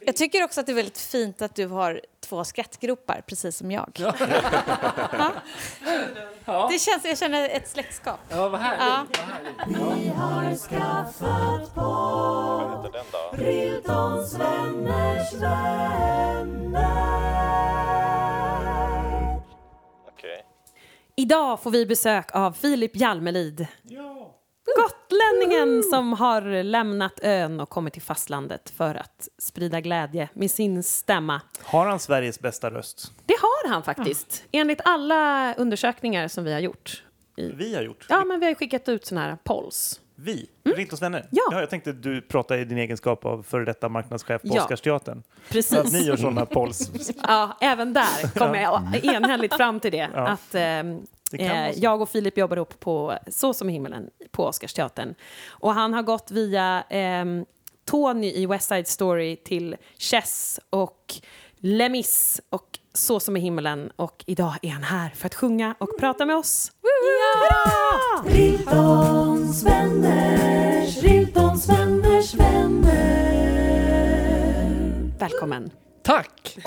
Jag tycker också att det är väldigt fint att du har två skrattgropar, precis som jag. Ja. Ja. Det känns, jag känner ett släktskap. Ja, vad härligt. Ja. Vi har skaffat på Riltons vänners vänner. Idag får vi besök av Filip Hjalmelid. Gotlänningen som har lämnat ön och kommit till fastlandet för att sprida glädje med sin stämma. Har han Sveriges bästa röst? Det har han faktiskt, enligt alla undersökningar som vi har gjort. Vi har gjort. Ja, men vi har skickat ut såna här polls. Vi? Riltons vänner? Mm. Ja. Jag tänkte du pratar i din egenskap av före detta marknadschef på Ja. Oscarsteatern. Precis. Så att ni gör sådana polls. Ja, även där kom jag enhälligt fram till det. Ja. Att eh. Jag och Filip jobbar upp på Så som i himmelen på Oscarsteatern. Och han har gått via ehm, Tony i West Side Story till Chess och Les Mis och Så som i himmelen. Och idag är han här för att sjunga och prata med oss. Ja! Riltons vänners, Riltons vänners vänner. Välkommen. Tack!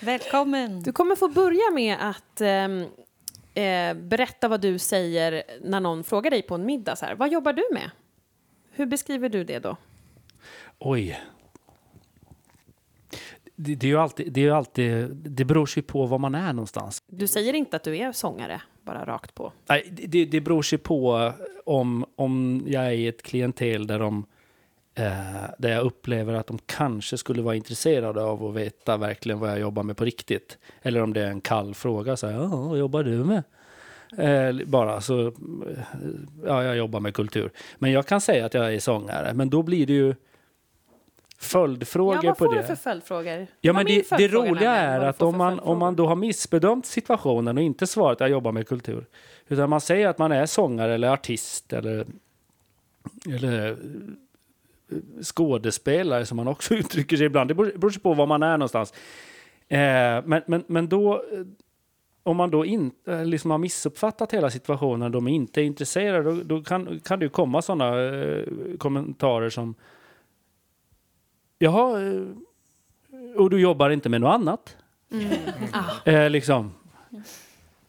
Välkommen! Du kommer få börja med att ehm, eh, berätta vad du säger när någon frågar dig på en middag. Så här. Vad jobbar du med? Hur beskriver du det då? Oj. Det, det är ju alltid, det är ju alltid, det beror sig på var man är någonstans. Du säger inte att du är sångare, bara rakt på. Nej, det- det, det beror sig på om, om jag är i ett klientel där, de, eh, där jag upplever att de kanske skulle vara intresserade av att veta verkligen vad jag jobbar med på riktigt. Eller om det är en kall fråga, så här, "Ja, vad jobbar du med? Eh, bara så, eh, ja, jag jobbar med kultur. Men jag kan säga att jag är sångare, men då blir det ju följdfrågor ja, vad på får det. du för följdfrågor? Ja, men det, det roliga är vad att får om man, om man då har missbedömt situationen och inte svarat att jag jobbar med kultur, utan man säger att man är sångare eller artist eller, eller skådespelare som man också uttrycker sig ibland. Det beror beror sig på var man är någonstans. Eh, men, men, men då, eh, om man då inte liksom har missuppfattat hela situationen, de är inte intresserade, då, då kan, kan det ju komma sådana eh, kommentarer som Jaha, eh, och du jobbar inte med något annat? Eh, liksom.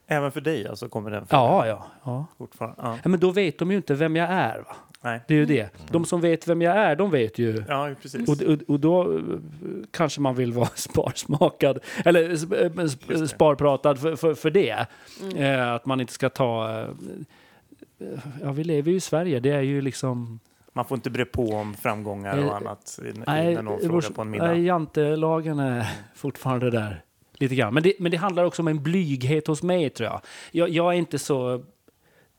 Även för dig alltså kommer den frågan Ja, ja, ja. fortfarande? Ja. ja. Men då vet de ju inte vem jag är. Va? Nej. Det är ju det. De som vet vem jag är, de vet ju. Ja, precis. Och, och, och då eh, kanske man vill vara sparsmakad, eller sp- eh, sp- sparpratad för, för, för det. Eh, att man inte ska ta... Eh, ja, vi lever ju i Sverige, det är ju liksom... Man får inte bre på om framgångar Eh, och annat i- Nej, när någon frågar på en middag. Nej, jantelagen är fortfarande där. Lite grann. Men det, men det handlar också om en blyghet hos mig, tror jag. Jag, jag är inte så...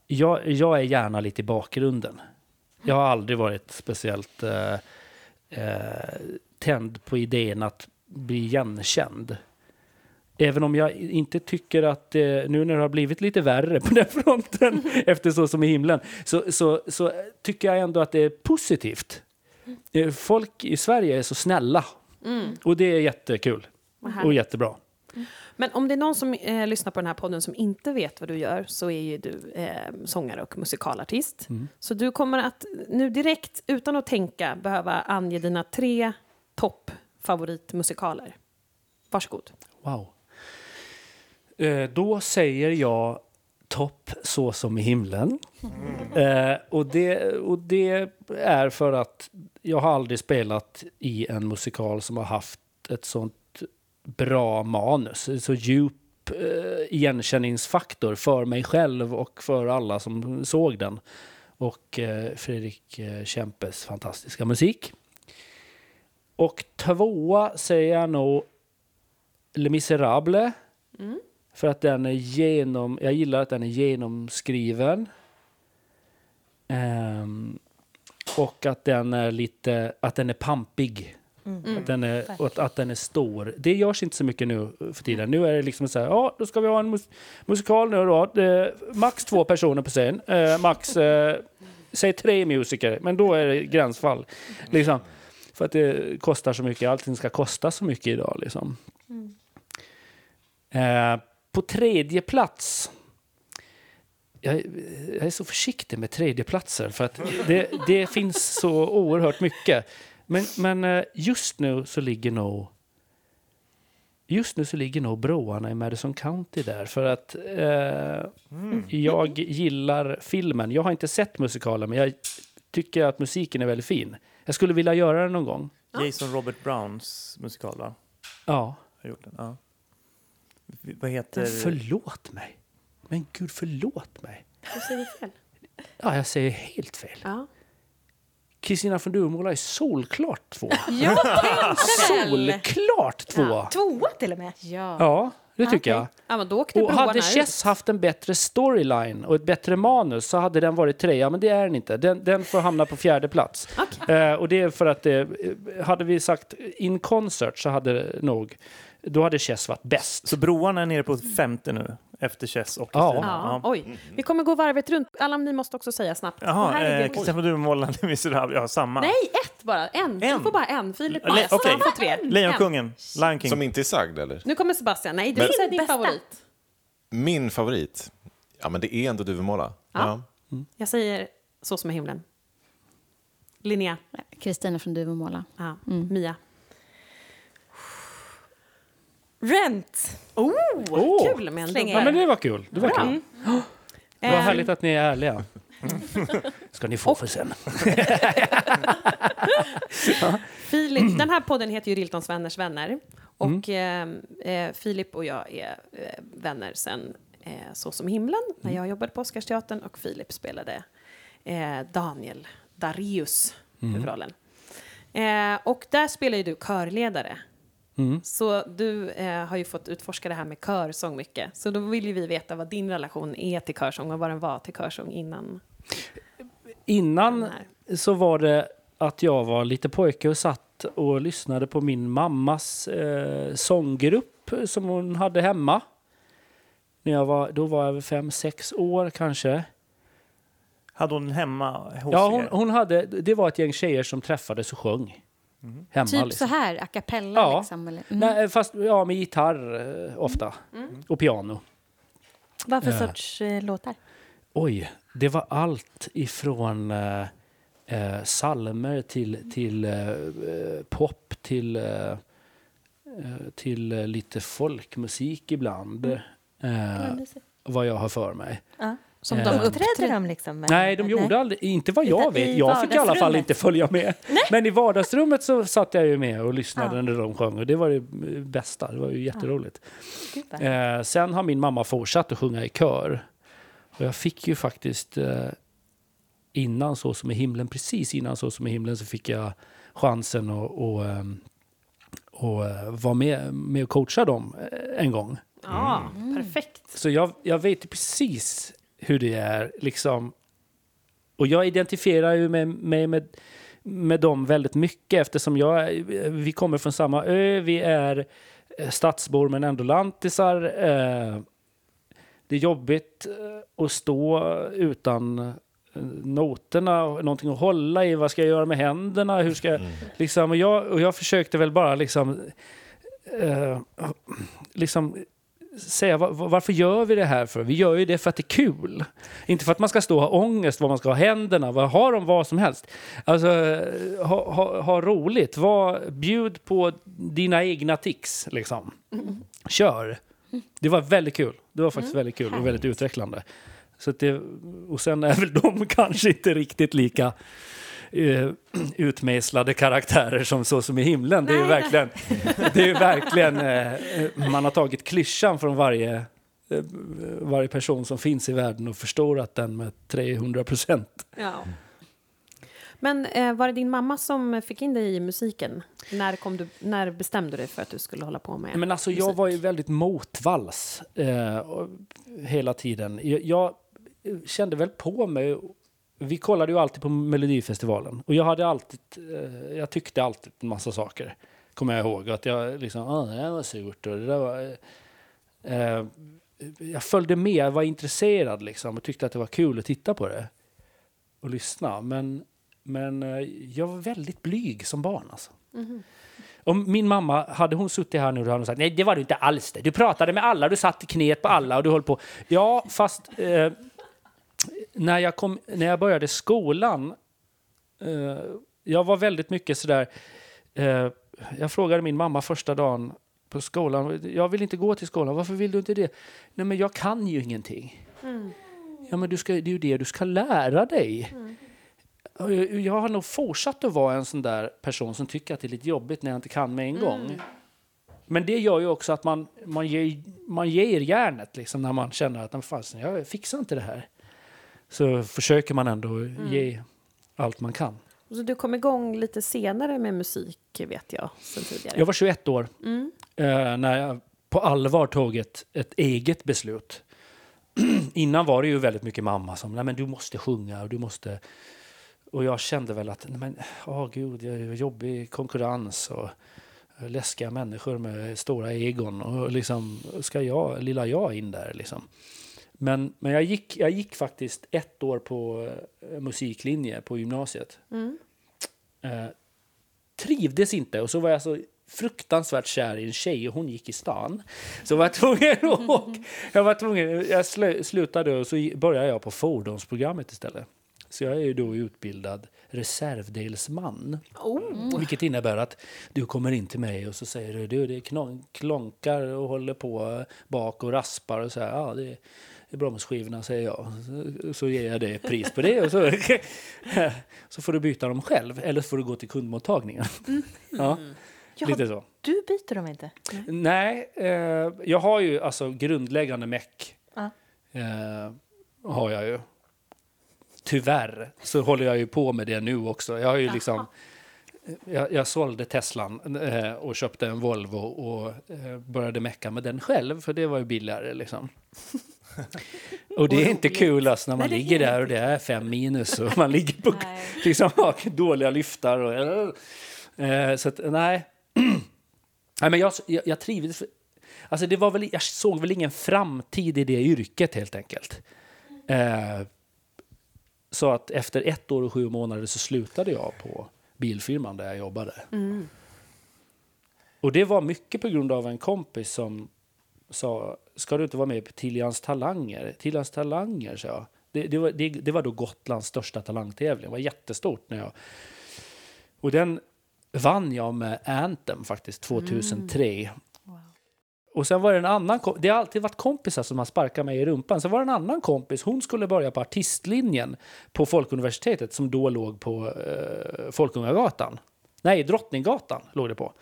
Jag, jag är gärna lite i bakgrunden. Jag har aldrig varit speciellt eh, eh, tänd på idén att bli igenkänd. Även om jag inte tycker att, eh, nu när det har blivit lite värre på den fronten, efter Så som i himlen, så, så, så tycker jag ändå att det är positivt. Eh, Folk i Sverige är så snälla. Och det är jättekul. Och jättebra. Men om det är någon som eh, lyssnar på den här podden som inte vet vad du gör så är ju du eh, sångare och musikalartist. Mm. Så du kommer att nu direkt, utan att tänka, behöva ange dina tre toppfavoritmusikaler. Varsågod. Wow. Eh, då säger jag topp så som i himlen. Eh, och, det, och det är för att jag har aldrig spelat i en musikal som har haft ett sånt bra manus. Så djup eh, igenkänningsfaktor för mig själv och för alla som såg den. Och eh, Fredrik eh, Kempes fantastiska musik. Och tvåa säger jag nog Les Misérables. För att den är genom, jag gillar att den är genomskriven. Ehm, och att den är lite, att den är pampig. Att, den är, och att, att den är stor. Det görs inte så mycket nu för tiden. Nu är det liksom så här, ja då ska vi ha en mus musikal nu då. Det, max två personer på scen. Eh, max, eh, säg tre musiker. Men då är det gränsfall. Liksom. För att det kostar så mycket. Allting ska kosta så mycket idag liksom. Eh, på tredje plats. Jag, jag är så försiktig med tredjeplatser för att det, det finns så oerhört mycket. Men, men eh, just nu så ligger nog Just nu så ligger nog broarna i Madison County där för att eh, jag gillar filmen. Jag har inte sett musikalen men jag tycker att musiken är väldigt fin. Jag skulle vilja göra den någon gång. Jason Robert Browns musikal, va? Ja. Har gjort den. Ja. Vad heter... Förlåt mig. Men gud, förlåt mig. Du säger fel. Ja, jag säger helt fel. Ja. Kristina från Duvemåla är solklart två. Väl. Solklart två! Tvåa till och med. Ja. Ja, det tycker jag. ja, men då åkte Och hade ut. Chess haft en bättre storyline och ett bättre manus så hade den varit trea, men det är den inte. Den, den får hamna på fjärde plats. Eh, och det är för att det, eh, hade vi sagt in concert så hade det nog, då hade Chess varit bäst. Så broarna är nere på femte nu, efter Chess och Ja. Kristina? Ja, oj. Vi kommer gå varvet runt. Alla ni måste också säga snabbt. Jaha, eh, Kristina från Duvemåla, Misérables, ja samma. Nej, ett bara. En. En. Du får bara en. Filip Le-. Stan får tre. En. Lejonkungen, Lion King. Som inte är sagd eller? Nu kommer Sebastian. Nej, du säga din Bästa. favorit. Min favorit? Ja, men det är ändå Duvemåla. Ja. Jag säger Så som i himlen. Linnea. Kristina från Duvemåla. Ja. Mia. Rent. Oh, Åh. Kul med en Slänger Ja, men det var kul. Det var kul. Det var Ehm, härligt att ni är ärliga. Ska ni få för sen. Filip, den här podden heter ju Riltons vänners vänner. Och eh, eh, Filip och jag är eh, vänner sen eh, Så som himlen, när jag jobbade på Oscarsteatern och Filip spelade eh, Daniel Darius, huvudrollen. Eh, och där spelar ju du körledare. Så du eh, har ju fått utforska det här med körsång mycket. Så då vill ju vi veta vad din relation är till körsång och vad den var till körsång innan. Innan så var det att jag var lite pojke och satt och lyssnade på min mammas eh, sånggrupp som hon hade hemma. När jag var, då var jag fem, sex år kanske. Hade hon hemma hos Ja, hon, er? hon hade, det var ett gäng tjejer som träffades och sjöng. Hemma Typ liksom. så här, a cappella Ja. liksom. Eller? Mm. Nej, fast ja, med gitarr eh, ofta. Och piano. Vad för Ja. sorts eh, låtar? Oj, det var allt ifrån eh, eh, salmer till, till eh, eh, pop till, eh, eh, till eh, lite folkmusik ibland. Eh, vad jag har för mig. Ja. Som Eh, de uppträdde. de liksom? med- Nej, de gjorde aldrig, inte vad jag Utan vet. Jag fick i alla fall inte följa med. Men i vardagsrummet så satt jag ju med och lyssnade Ja. när de sjöng och det var det bästa. Det var ju jätteroligt. Vad- Eh, sen har min mamma fortsatt att sjunga i kör. Och jag fick ju faktiskt eh, innan Så som i himlen, precis innan Så som i himlen så fick jag chansen att och, ehm, och, eh, vara med, med och coacha dem eh, en gång. Ja, perfekt. Så jag, jag vet precis hur det är. Liksom. Och jag identifierar ju mig med, med, med dem väldigt mycket eftersom jag, vi kommer från samma ö. Vi är eh, stadsbor men ändå lantisar. Eh, Det är jobbigt eh, att stå utan noterna och någonting att hålla i. Vad ska jag göra med händerna? Hur ska jag, liksom, och, jag, och jag försökte väl bara liksom, liksom säga va- va- varför gör vi det här för? Vi gör ju det för att det är kul. Inte för att man ska stå och ha ångest, vad man ska ha händerna, vad har de vad som helst. Alltså, ha, ha, ha roligt, var, bjud på dina egna tics liksom. Kör. Det var väldigt kul. Det var faktiskt väldigt kul och väldigt utvecklande. Så det, och sen är väl de kanske inte riktigt lika eh, utmejslade karaktärer som Så som i himlen. Det är ju verkligen, det är verkligen eh, eh, man har tagit klyschan från varje, eh, varje person som finns i världen och förstorat den med 300 procent. Ja. Men eh, var det din mamma som fick in dig i musiken? När, kom du, när bestämde du dig för att du skulle hålla på med Men alltså jag musik? var ju väldigt motvalls eh, hela tiden. Jag, jag kände väl på mig. Vi kollade ju alltid på Melodifestivalen och jag hade alltid, eh, jag tyckte alltid en massa saker. Kommer jag ihåg att jag liksom, ah, det där var surt och det där var... Eh, jag följde med, jag var intresserad liksom och tyckte att det var kul att titta på det och lyssna. Men, men eh, jag var väldigt blyg som barn alltså. Om min mamma, hade hon suttit här nu hade hon sagt nej det var du inte alls det. Du pratade med alla, du satt i knät på alla och du höll på. Ja, fast eh, när, jag kom, när jag började skolan, eh, jag var väldigt mycket sådär... Eh, jag frågade min mamma första dagen på skolan. Jag vill inte gå till skolan. Varför vill du inte det? Nej, men jag kan ju ingenting. Ja, men du ska, det är ju det du ska lära dig. Och Jag, jag har nog fortsatt att vara en sån där person som tycker att det är lite jobbigt när jag inte kan med en gång. Men det gör ju också att man, man, ger, man ger järnet liksom, när man känner att "Nej, fasen, jag fixar inte det här. Så försöker man ändå ge allt man kan. Så du kom igång lite senare med musik, vet jag, sen tidigare. Jag var 21 år eh, när jag på allvar tog ett, ett eget beslut. Innan var det ju väldigt mycket mamma som nej men du måste sjunga och du måste... Och jag kände väl att nej men, åh gud, jag är jobbig konkurrens och läskiga människor med stora egon. Och liksom, ska jag, lilla jag in där liksom? Men, men jag, gick, jag gick faktiskt ett år på eh, musiklinje på gymnasiet. Eh, trivdes inte och så var jag så fruktansvärt kär i en tjej och hon gick i stan. Så var jag tvungen att åka. Jag var tvungen, jag slu, slutade och så började jag på fordonsprogrammet istället. Så jag är då utbildad reservdelsman. Vilket innebär att du kommer in till mig och så säger du, du det klonkar och håller på bak och raspar och så här. Ja, det bromsskivorna säger jag. Så- ger jag dig pris på det och så, så får du byta dem själv eller så får du gå till kundmottagningen. Ja, Ja, lite så. du byter dem inte? Nej, eh, jag har ju alltså grundläggande meck. Ja. Eh, har jag ju. Tyvärr så håller jag ju på med det nu också. Jag har ju liksom... Jag, jag sålde Teslan eh, och köpte en Volvo och eh, började mecka med den själv för det var ju billigare liksom. Och det är inte kul alltså, när man Nej, ligger där och det är fem minus och man ligger på liksom, dåliga lyftar. Och, eh, så att, nej. nej men jag, jag, jag trivdes. Alltså det var väl, jag såg väl ingen framtid i det yrket helt enkelt. Eh, så att efter ett år och sju månader så slutade jag på bilfirman där jag jobbade. Och det var mycket på grund av en kompis som sa, ska du inte vara med på Tiljans talanger? Tiljans talanger, sa jag. Det, det, var, det, det var då Gotlands största talangtävling. Det var jättestort. När jag, och den vann jag med Anthem faktiskt 2003. Och sen var det en annan Det har alltid varit kompisar som har sparkat mig i rumpan. Sen var det en annan kompis. Hon skulle börja på artistlinjen på Folkuniversitetet som då låg på eh, Folkungagatan. Nej, Drottninggatan låg det på.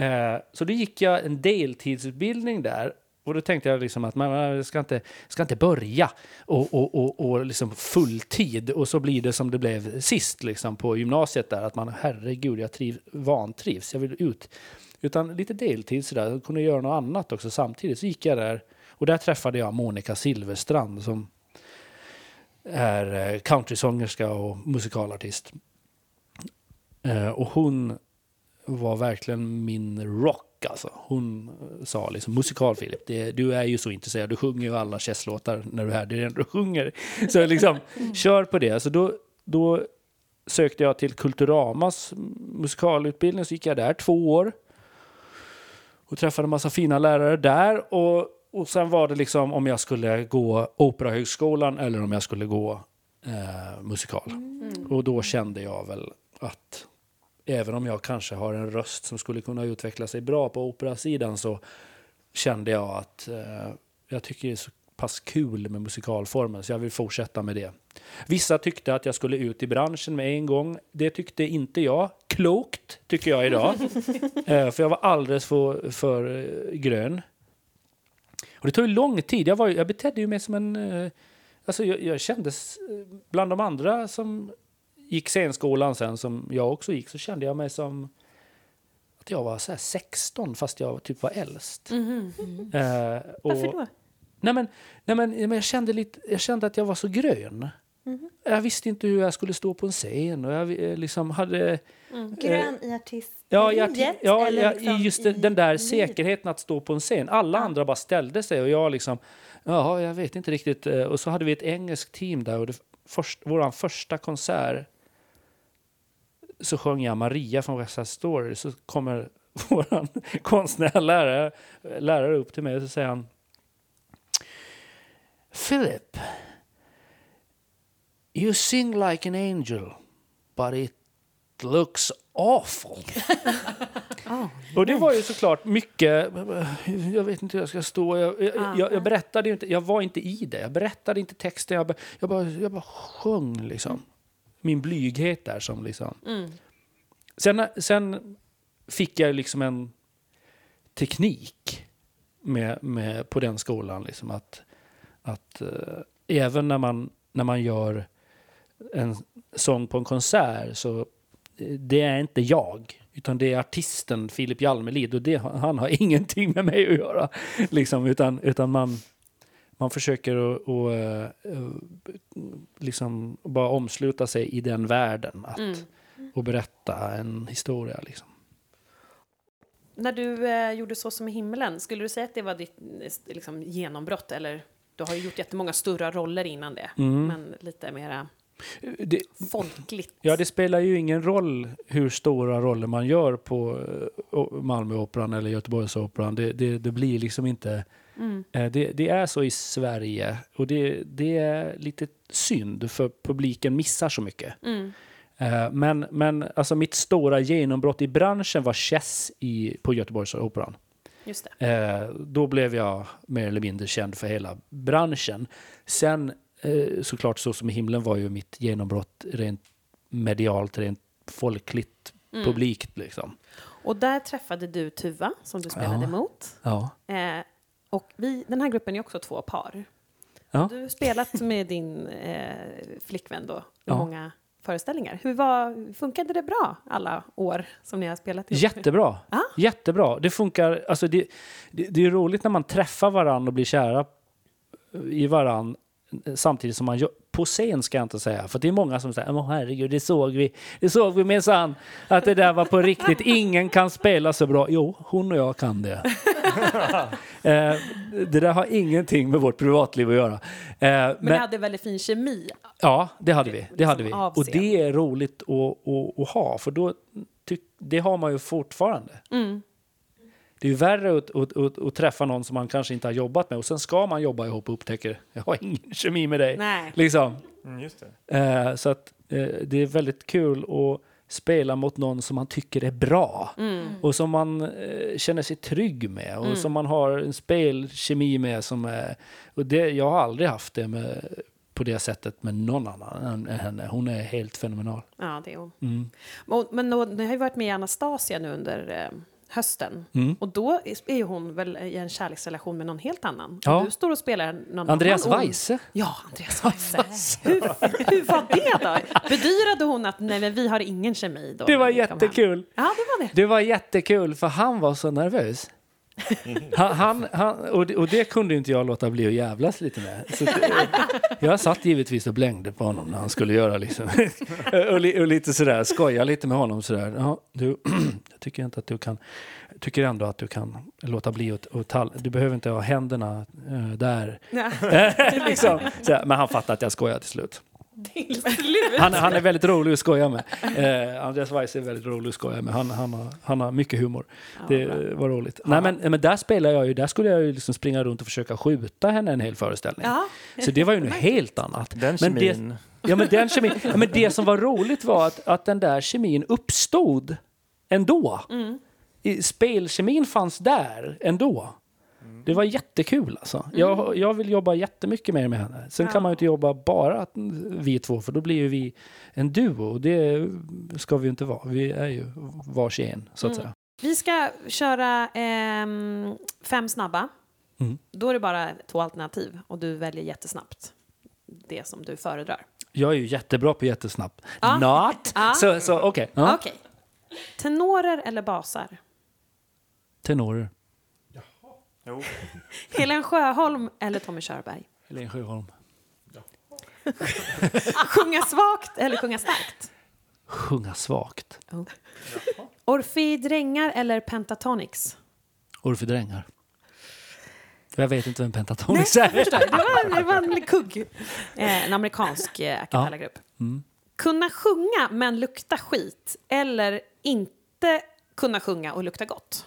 Eh, så då gick jag en deltidsutbildning där. Och då tänkte jag liksom att man ska inte, ska inte börja och, och, och, och liksom fulltid och så blir det som det blev sist liksom på gymnasiet där att man herregud jag triv, vantrivs, jag vill ut. Utan lite deltid sådär, jag kunde göra något annat också samtidigt. Så gick jag där och där träffade jag Monica Silverstrand som är eh, countrysångerska och musikalartist. Eh, och hon var verkligen min rock. Alltså. Hon eh, sa liksom musikal-Filip, det- du är ju så intresserad, du sjunger ju alla Chess-låtar när du är här, det är det du sjunger. Så liksom, kör på det. Så då, då sökte jag till Kulturamas musikalutbildning, så gick jag där två år. Och träffade en massa fina lärare där. Och, och sen var det liksom om jag skulle gå Operahögskolan eller om jag skulle gå eh, musikal. Och då kände jag väl att även om jag kanske har en röst som skulle kunna utveckla sig bra på operasidan så kände jag att eh, jag tycker det är så pass kul med musikalformen så jag vill fortsätta med det. Vissa tyckte att jag skulle ut i branschen med en gång. Det tyckte inte jag. Klokt, tycker jag idag. eh, för jag var alldeles för, för eh, grön. Och det tog ju lång tid. Jag, var, jag betedde mig som en... Eh, alltså jag, jag kändes... eh, Bland de andra som gick scenskolan sen, som jag också gick, så kände jag mig som att jag var så här 16 fast jag typ var äldst. Eh, och, Varför då? Nej men, nej men, nej men jag, kände lite, jag kände att jag var så grön. Jag visste inte hur jag skulle stå på en scen. Och jag eh, liksom hade... Grön i artist. Ja, jag, Livet, ja, eller ja liksom just i den, den där säkerheten att stå på en scen. Alla andra bara ställde sig och jag liksom, ja, jag vet inte riktigt. Eh, Och så hade vi ett engelskt team där och det först, våran första konsert så sjöng jag Maria från West Side Story. Så kommer våran konstnärliga lärare, upp till mig och så säger han Philip, you sing like an angel, but it looks awful. Och det var ju såklart mycket, jag vet inte hur jag ska stå, jag, jag, jag, jag berättade inte, jag var inte i det, jag berättade inte texten, jag, bara- jag, bara, jag bara sjöng liksom. Min blyghet där som liksom. Sen, sen fick jag liksom en teknik med, med, på den skolan. Liksom, att att eh, även när man, när man gör en sång på en konsert så eh, det är inte jag, utan det är artisten Filip Jalmelid och det, han har ingenting med mig att göra. Liksom, utan, utan man, man försöker att, att, eh, liksom bara omsluta sig i den världen att, och berätta en historia. Liksom. När du eh, gjorde Så som i himlen, skulle du säga att det var ditt eh, liksom, genombrott? Eller du har ju gjort jättemånga stora roller innan det, men lite mera Det, folkligt. Ja, det spelar ju ingen roll hur stora roller man gör på eh, Malmöoperan eller Göteborgsoperan. Det, det, det blir liksom inte... eh, Det, det är så i Sverige och det, det är lite synd för publiken missar så mycket. Eh, Men, men alltså mitt stora genombrott i branschen var Chess i, på Göteborgsoperan. Just det. Eh, då blev jag mer eller mindre känd för hela branschen. Sen såklart Så som i himlen var ju mitt genombrott rent medialt, rent folkligt, publikt liksom. Och där träffade du Tuva, som du spelade Ja. emot. Ja. Eh, och vi, den här gruppen är också två par. Ja. Du har spelat med din eh, flickvän då, i Ja. många föreställningar. Hur var, funkade det bra alla år som ni har spelat ihop? Jättebra. Ja. Jättebra. Det funkar. Alltså det, det, det är roligt när man träffar varann och blir kära i varann eh, samtidigt som man gör, på scen ska jag inte säga, för det är många som säger Åh herregud, det såg vi, det såg vi minsann, att det där var på riktigt. Ingen kan spela så bra. Jo, hon och jag kan det. eh, det där har ingenting med vårt privatliv att göra. Eh, Men, ni hade väldigt fin kemi. Ja, det hade vi. Det hade vi. Liksom Och det är roligt att, att, att ha, för då, det har man ju fortfarande. Mm. Det är ju värre att, att, att, att träffa någon som man kanske inte har jobbat med och sen ska man jobba ihop och upptäcker jag har ingen kemi med dig. Nej. Liksom. Mm, just det. Eh, så att eh, det är väldigt kul att spela mot någon som man tycker är bra Mm. och som man eh, känner sig trygg med och som man har en spelkemi med som är, och det, jag har aldrig haft det med, på det sättet med någon annan än henne. Hon är helt fenomenal. Ja, det är hon. Mm. Men då, ni har ju varit med i Anastasia nu under eh, hösten. Mm. Och då är ju hon väl i en kärleksrelation med någon helt annan. Ja. Du står och spelar någon Andreas annan Weise. Ja, Andreas Weise. hur, hur var det då? Bedyrade hon att nej, men vi har ingen kemi då? Det var jättekul. Ja, det var det. Det var jättekul för han var så nervös. Han, han, han, och, det, och det kunde inte jag låta bli att jävlas lite med. Så det, jag satt givetvis och blängde på honom när han skulle göra liksom. och, li, och lite sådär, skoja lite med honom sådär. Ja, du, jag tycker inte att du kan, tycker ändå att du kan låta bli att, att tall, du behöver inte ha händerna eh, där. Liksom. men han fattade att jag skojade till slut. Till slut. Han, han är väldigt rolig att skoja med. Eh, Andreas Weiss är väldigt rolig att skoja med. Han, han, har, han har mycket humor. det var roligt. Nej, men, men där spelar jag ju, där skulle jag ju liksom springa runt och försöka skjuta henne en hel föreställning. Ja. Så det var ju något helt annat. Den Men det- kemin. Ja, men den kemin, ja, men det som var roligt var att, att den där kemin uppstod ändå. I, spelkemin fanns där ändå. Det var jättekul alltså. Jag, jag vill jobba jättemycket mer med henne. Sen kan man ju inte jobba bara vi två, för då blir ju vi en duo. Och det ska vi ju inte vara. Vi är ju varsin, så att säga. Vi ska köra ehm, fem snabba. Mm. Då är det bara två alternativ och du väljer jättesnabbt det som du föredrar. Jag är ju jättebra på jättesnabbt. Ja. Not! Ja. Så, så okej. Ja. Okej. Tenorer eller basar? Tenorer. Jo. Helen Sjöholm eller Tommy Körberg? Helene Sjöholm. Sjunga svagt eller sjunga starkt? Sjunga svagt. Orfei Drängar eller Pentatonix? Orfeu Drängar. Jag vet inte vem Pentatonix jag är. förstår. Det var, det var en kugg. Eh, en amerikansk eh, a cappella-grupp. Kunna sjunga men lukta skit eller inte kunna sjunga och lukta gott?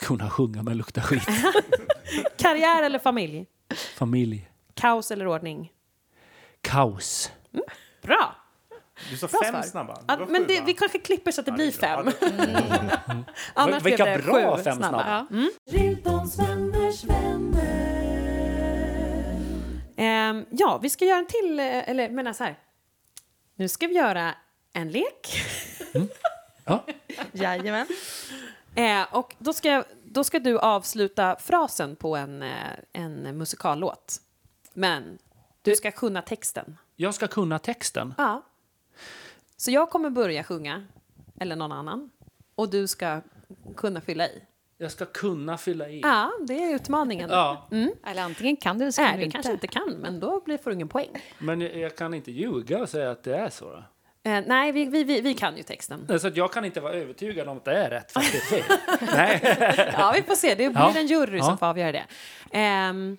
Kunna sjunga men lukta skit. Karriär eller familj? Familj. Kaos eller ordning? Kaos. Bra! Du sa Bra fem svar. snabba. Ja, men sju, det, vi kanske klipper så att det Ja, blir fem. Ja, Annars Vilka blev det bra sju fem snabba. Mm. Riltons vänners vänner. Ehm, ja, vi ska göra en till, eh, eller menar så här. Nu ska vi göra en lek. Ja. Jajamän. Eh, och då ska, då ska du avsluta frasen på en, eh, en musikallåt. Men du ska kunna texten. Jag ska kunna texten. Ja. Så jag kommer börja sjunga, eller någon annan. Och du ska kunna fylla i. Jag ska kunna fylla i. Ja, det är utmaningen. Ja, Eller antingen kan du eller så kan Nej, du det inte. kanske inte kan, men då blir, får du ingen poäng. men jag jag kan inte ljuga och säga att det är så. Då. Eh, nej, vi, vi, vi, vi kan ju texten. Så jag kan inte vara övertygad om att det är rätt. Nej. Ja, vi får se. Det blir Ja. en jury Ja. som får avgöra det. Ehm,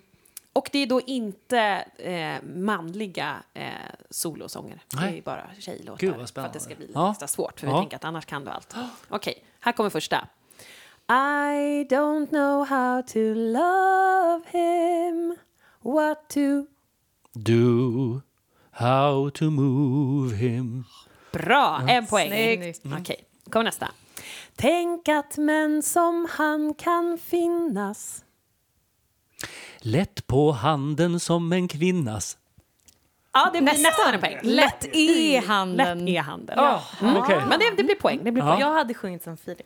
och det är då inte eh, manliga eh, solosånger. Det är Nej. bara tjejlåtar. Gud, vad för att det ska bli lite Ja. extra svårt. För vi Ja. tänker att annars kan du allt. Okej, här kommer första. I don't know how to love him. What to... Do how to move him. Bra, en poäng. Snyggt. Okej, kommer nästa. Tänk att män som han kan finnas. Lätt på handen som en kvinnas. Ja, det blir Nästan. nästan en poäng. Lätt i handen. Lätt i handen. Ja, okej. Men det, det blir poäng. Det blir Ja. poäng. Jag hade sjungit som Filip.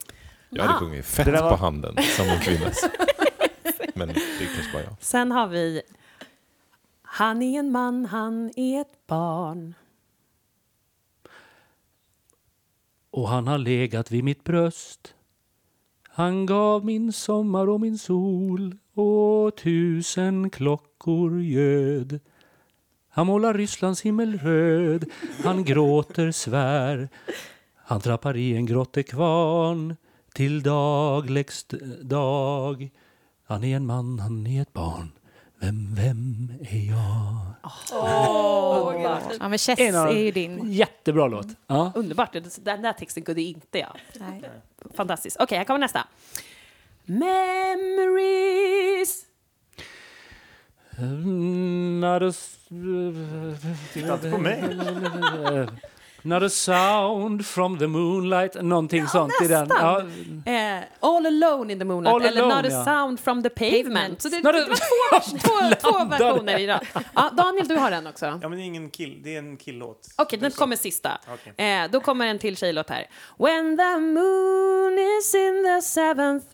Jag hade Ah. sjungit fett var- på handen som en kvinnas. Men det är kanske bara jag. Sen har vi han är en man, han är ett barn. Och han har legat vid mitt bröst. Han gav min sommar och min sol och tusen klockor göd. Han målar Rysslands himmel röd, han gråter svär. Han trappar i en grottekvarn till dag lägst dag. Han är en man, han är ett barn. Vem, vem är jag? Ja, men Chess En av- är ju din. Jättebra låt. Ja. Underbart. Den där texten kunde inte jag. Nej. Fantastiskt. Okej, här kommer nästa. Memories. S- Titta inte på mig. Not a sound from the moonlight. Någonting sånt i den. Ja, Eh, all alone in the moonlight. All eller Alone, Not a ja. sound from the pavement. Så det, det var två, två, två versioner i rad. Ja, Daniel, du har den också. Ja, men det är ingen kill. Det är en killlåt. Okej, den kommer sista. Okej. Eh, då kommer en till tjejlåt här. When the moon is in the seventh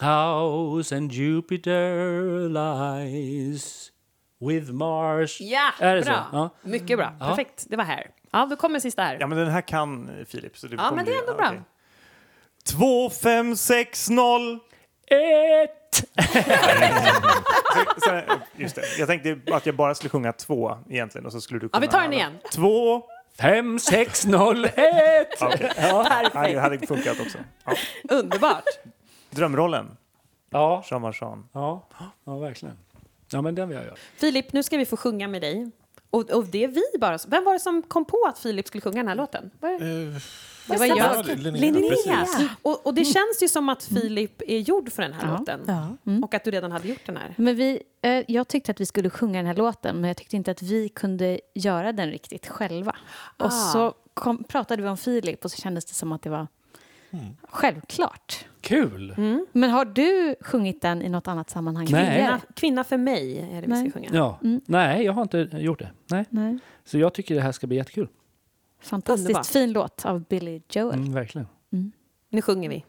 house and Jupiter lies with Mars. Ja, Är det bra. så? Ja. Mycket bra. Ja. Perfekt. Det var här. Ja, då kommer sista här. Ja, men den här kan eh, Filip. Så det Ja, men det är ändå ja, bra. Två, fem, sex, noll. Ett! Sen, just det. Jag tänkte att jag bara skulle sjunga två egentligen och så skulle du Ja, kunna... vi tar den igen. Två. Fem, sex, noll, ett! Ja, okej. Ja, det hade funkat också. Ja. Underbart. Drömrollen. Ja, Jean Valjean. ja, ja, verkligen. Ja, men den vill jag göra. Filip, nu ska vi få sjunga med dig. Och, och det är vi bara. Vem var det som kom på att Filip skulle sjunga den här låten? Var det? Det var jag. Linnea, precis. Och, och det känns ju som att Filip är gjord för den här Ja, låten. ja. Mm. Och att du redan hade gjort den här. Men vi, eh, jag tyckte att vi skulle sjunga den här låten men jag tyckte inte att vi kunde göra den riktigt själva. Ah. Och så kom, pratade vi om Filip och så kändes det som att det var självklart. Kul! Men har du sjungit den i något annat sammanhang Nej. Kvinna, kvinna för mig är det vi Nej. ska sjunga. Ja. Nej, jag har inte gjort det. Nej. Nej. Så jag tycker det här ska bli jättekul. Fantastiskt Underbart. fin låt av Billy Joel. Mm, verkligen. Nu sjunger vi.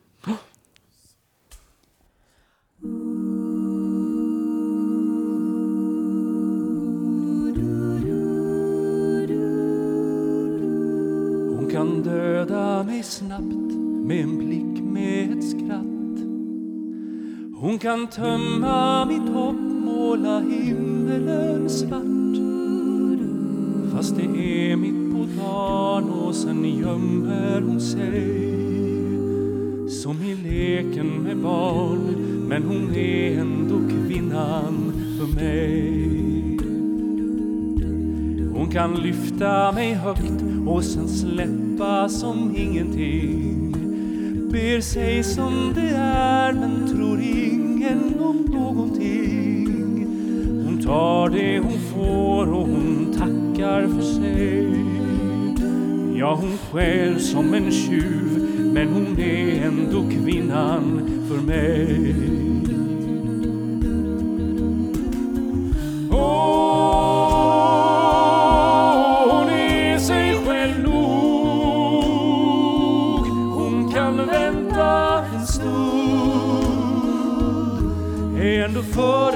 Hon kan döda mig snabbt med en blick med ett skratt. Hon kan tömma mitt hopp, måla himmelen svart. Fast det är mitt på dagen och sen gömmer hon sig. Som i leken med barn, men hon är ändå kvinnan för mig. Hon kan lyfta mig högt och sen släppa som ingenting. Ber sig som det är men tror ingen om någonting. Hon tar det hon får och hon tackar för sig. Ja, hon skäl som en tjuv, men hon är ändå kvinnan för mig. Är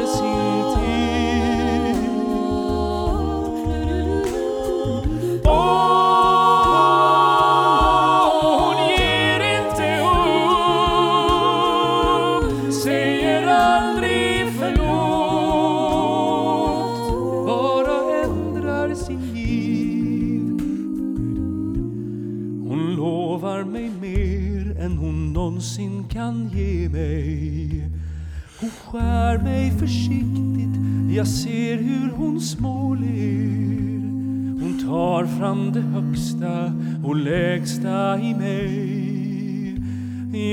tar fram det högsta och lägsta i mig.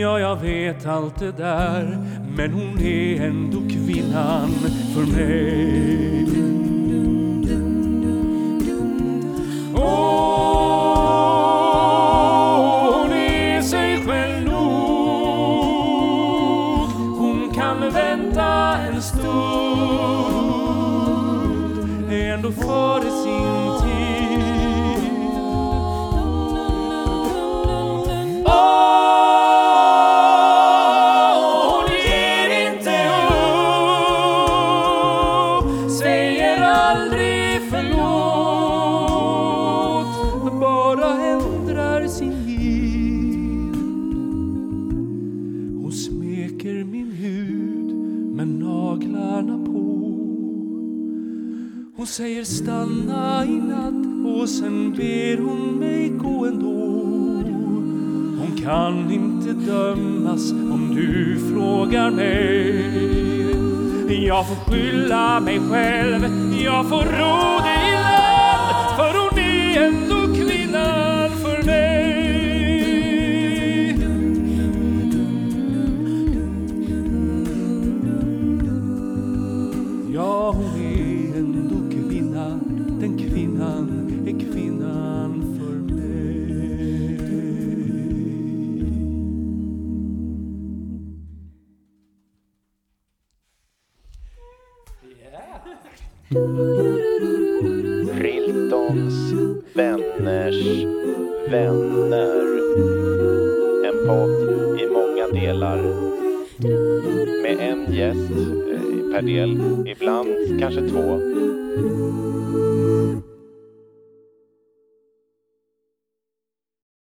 Ja, jag vet allt det där, men hon är ändå kvinnan för mig. Hon är sig själv nog. Hon kan vänta en stund, och sen ber hon mig gå ändå. Hon kan inte dömas om du frågar mig. Jag får skylla mig själv, jag får ro det i land för hon är ändå per del, ibland kanske två.